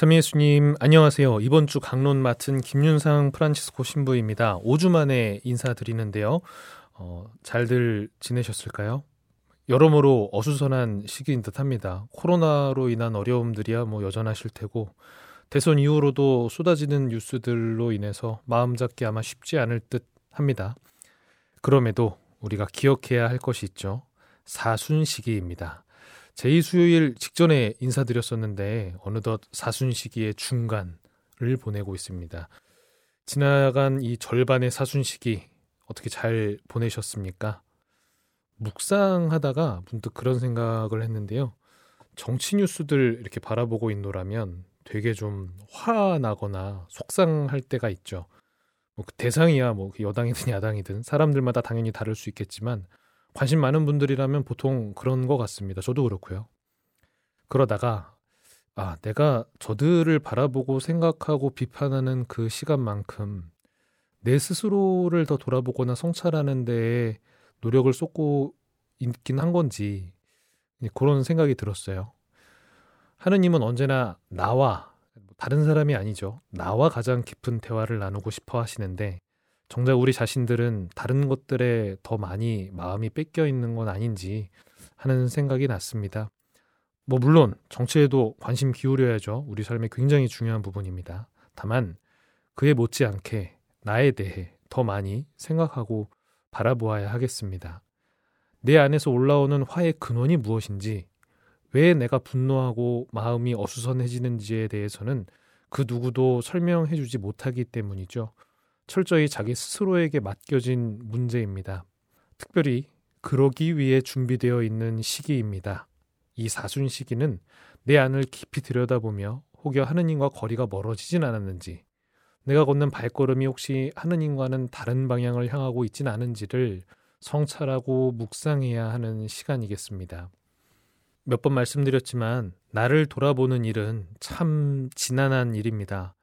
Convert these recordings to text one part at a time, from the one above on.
참예수님 안녕하세요. 이번 주 강론 맡은 김윤상 프란치스코 신부입니다. 5주 만에 인사드리는데요. 어, 잘들 지내셨을까요? 여러모로 어수선한 시기인 듯합니다. 코로나로 인한 어려움들이야 뭐 여전하실 테고 대선 이후로도 쏟아지는 뉴스들로 인해서 마음 잡기 아마 쉽지 않을 듯 합니다. 그럼에도 우리가 기억해야 할 것이 있죠. 사순 시기입니다. 제2수요일 직전에 인사드렸었는데 어느덧 사순 시기의 중간을 보내고 있습니다. 지나간 이 절반의 사순 시기 어떻게 잘 보내셨습니까? 묵상하다가 문득 그런 생각을 했는데요. 정치 뉴스들 이렇게 바라보고 있노라면 되게 좀 화나거나 속상할 때가 있죠. 뭐 그 대상이야 뭐그 여당이든 야당이든 사람들마다 당연히 다를 수 있겠지만 관심 많은 분들이라면 보통 그런 것 같습니다. 저도 그렇고요. 그러다가 아, 내가 저들을 바라보고 생각하고 비판하는 그 시간만큼 내 스스로를 더 돌아보거나 성찰하는 데에 노력을 쏟고 있긴 한 건지 그런 생각이 들었어요. 하느님은 언제나 나와 다른 사람이 아니죠. 나와 가장 깊은 대화를 나누고 싶어 하시는데 정작 우리 자신들은 다른 것들에 더 많이 마음이 뺏겨 있는 건 아닌지 하는 생각이 났습니다. 뭐 물론 정치에도 관심 기울여야죠. 우리 삶에 굉장히 중요한 부분입니다. 다만 그에 못지않게 나에 대해 더 많이 생각하고 바라보아야 하겠습니다. 내 안에서 올라오는 화의 근원이 무엇인지, 왜 내가 분노하고 마음이 어수선해지는지에 대해서는 그 누구도 설명해 주지 못하기 때문이죠. 철저히 자기 스스로에게 맡겨진 문제입니다. 특별히 그러기 위해 준비되어 있는 시기입니다. 이 사순 시기는 내 안을 깊이 들여다보며 혹여 하느님과 거리가 멀어지진 않았는지, 내가 걷는 발걸음이 혹시 하느님과는 다른 방향을 향하고 있진 않은지를 성찰하고 묵상해야 하는 시간이겠습니다. 몇 번 말씀드렸지만 나를 돌아보는 일은 참 지난한 일입니다.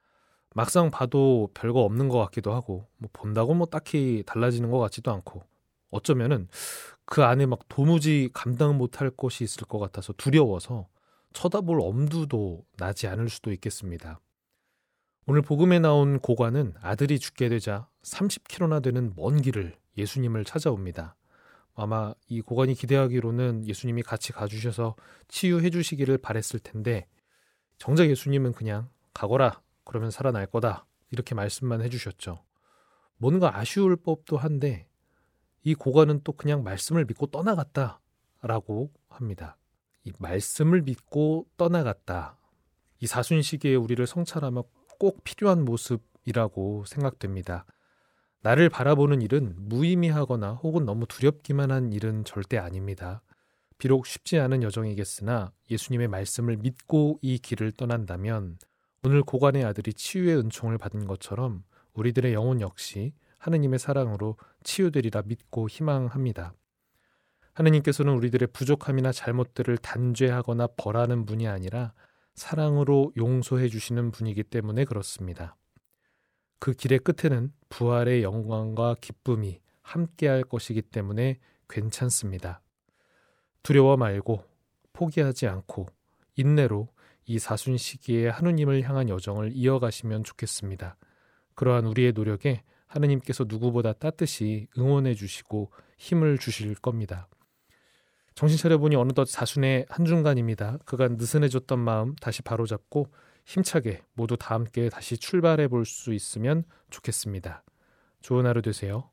막상 봐도 별거 없는 것 같기도 하고 뭐 본다고 뭐 딱히 달라지는 것 같지도 않고 어쩌면은 그 안에 막 도무지 감당 못할 것이 있을 것 같아서 두려워서 쳐다볼 엄두도 나지 않을 수도 있겠습니다. 오늘 복음에 나온 고관은 아들이 죽게 되자 30km나 되는 먼 길을 예수님을 찾아옵니다. 아마 이 고관이 기대하기로는 예수님이 같이 가주셔서 치유해 주시기를 바랬을 텐데 정작 예수님은 그냥 가거라 그러면 살아날 거다. 이렇게 말씀만 해주셨죠. 뭔가 아쉬울 법도 한데 이 고관은 또 그냥 말씀을 믿고 떠나갔다라고 합니다. 이 말씀을 믿고 떠나갔다. 이 사순 시기에 우리를 성찰하며 꼭 필요한 모습이라고 생각됩니다. 나를 바라보는 일은 무의미하거나 혹은 너무 두렵기만 한 일은 절대 아닙니다. 비록 쉽지 않은 여정이겠으나 예수님의 말씀을 믿고 이 길을 떠난다면 오늘 고관의 아들이 치유의 은총을 받은 것처럼 우리들의 영혼 역시 하느님의 사랑으로 치유되리라 믿고 희망합니다. 하느님께서는 우리들의 부족함이나 잘못들을 단죄하거나 벌하는 분이 아니라 사랑으로 용서해 주시는 분이기 때문에 그렇습니다. 그 길의 끝에는 부활의 영광과 기쁨이 함께할 것이기 때문에 괜찮습니다. 두려워 말고 포기하지 않고 인내로 이 사순 시기에 하느님을 향한 여정을 이어가시면 좋겠습니다. 그러한 우리의 노력에 하느님께서 누구보다 따뜻히 응원해 주시고 힘을 주실 겁니다. 정신 차려보니 어느덧 사순의 한중간입니다. 그간 느슨해졌던 마음 다시 바로잡고 힘차게 모두 다 함께 다시 출발해 볼 수 있으면 좋겠습니다. 좋은 하루 되세요.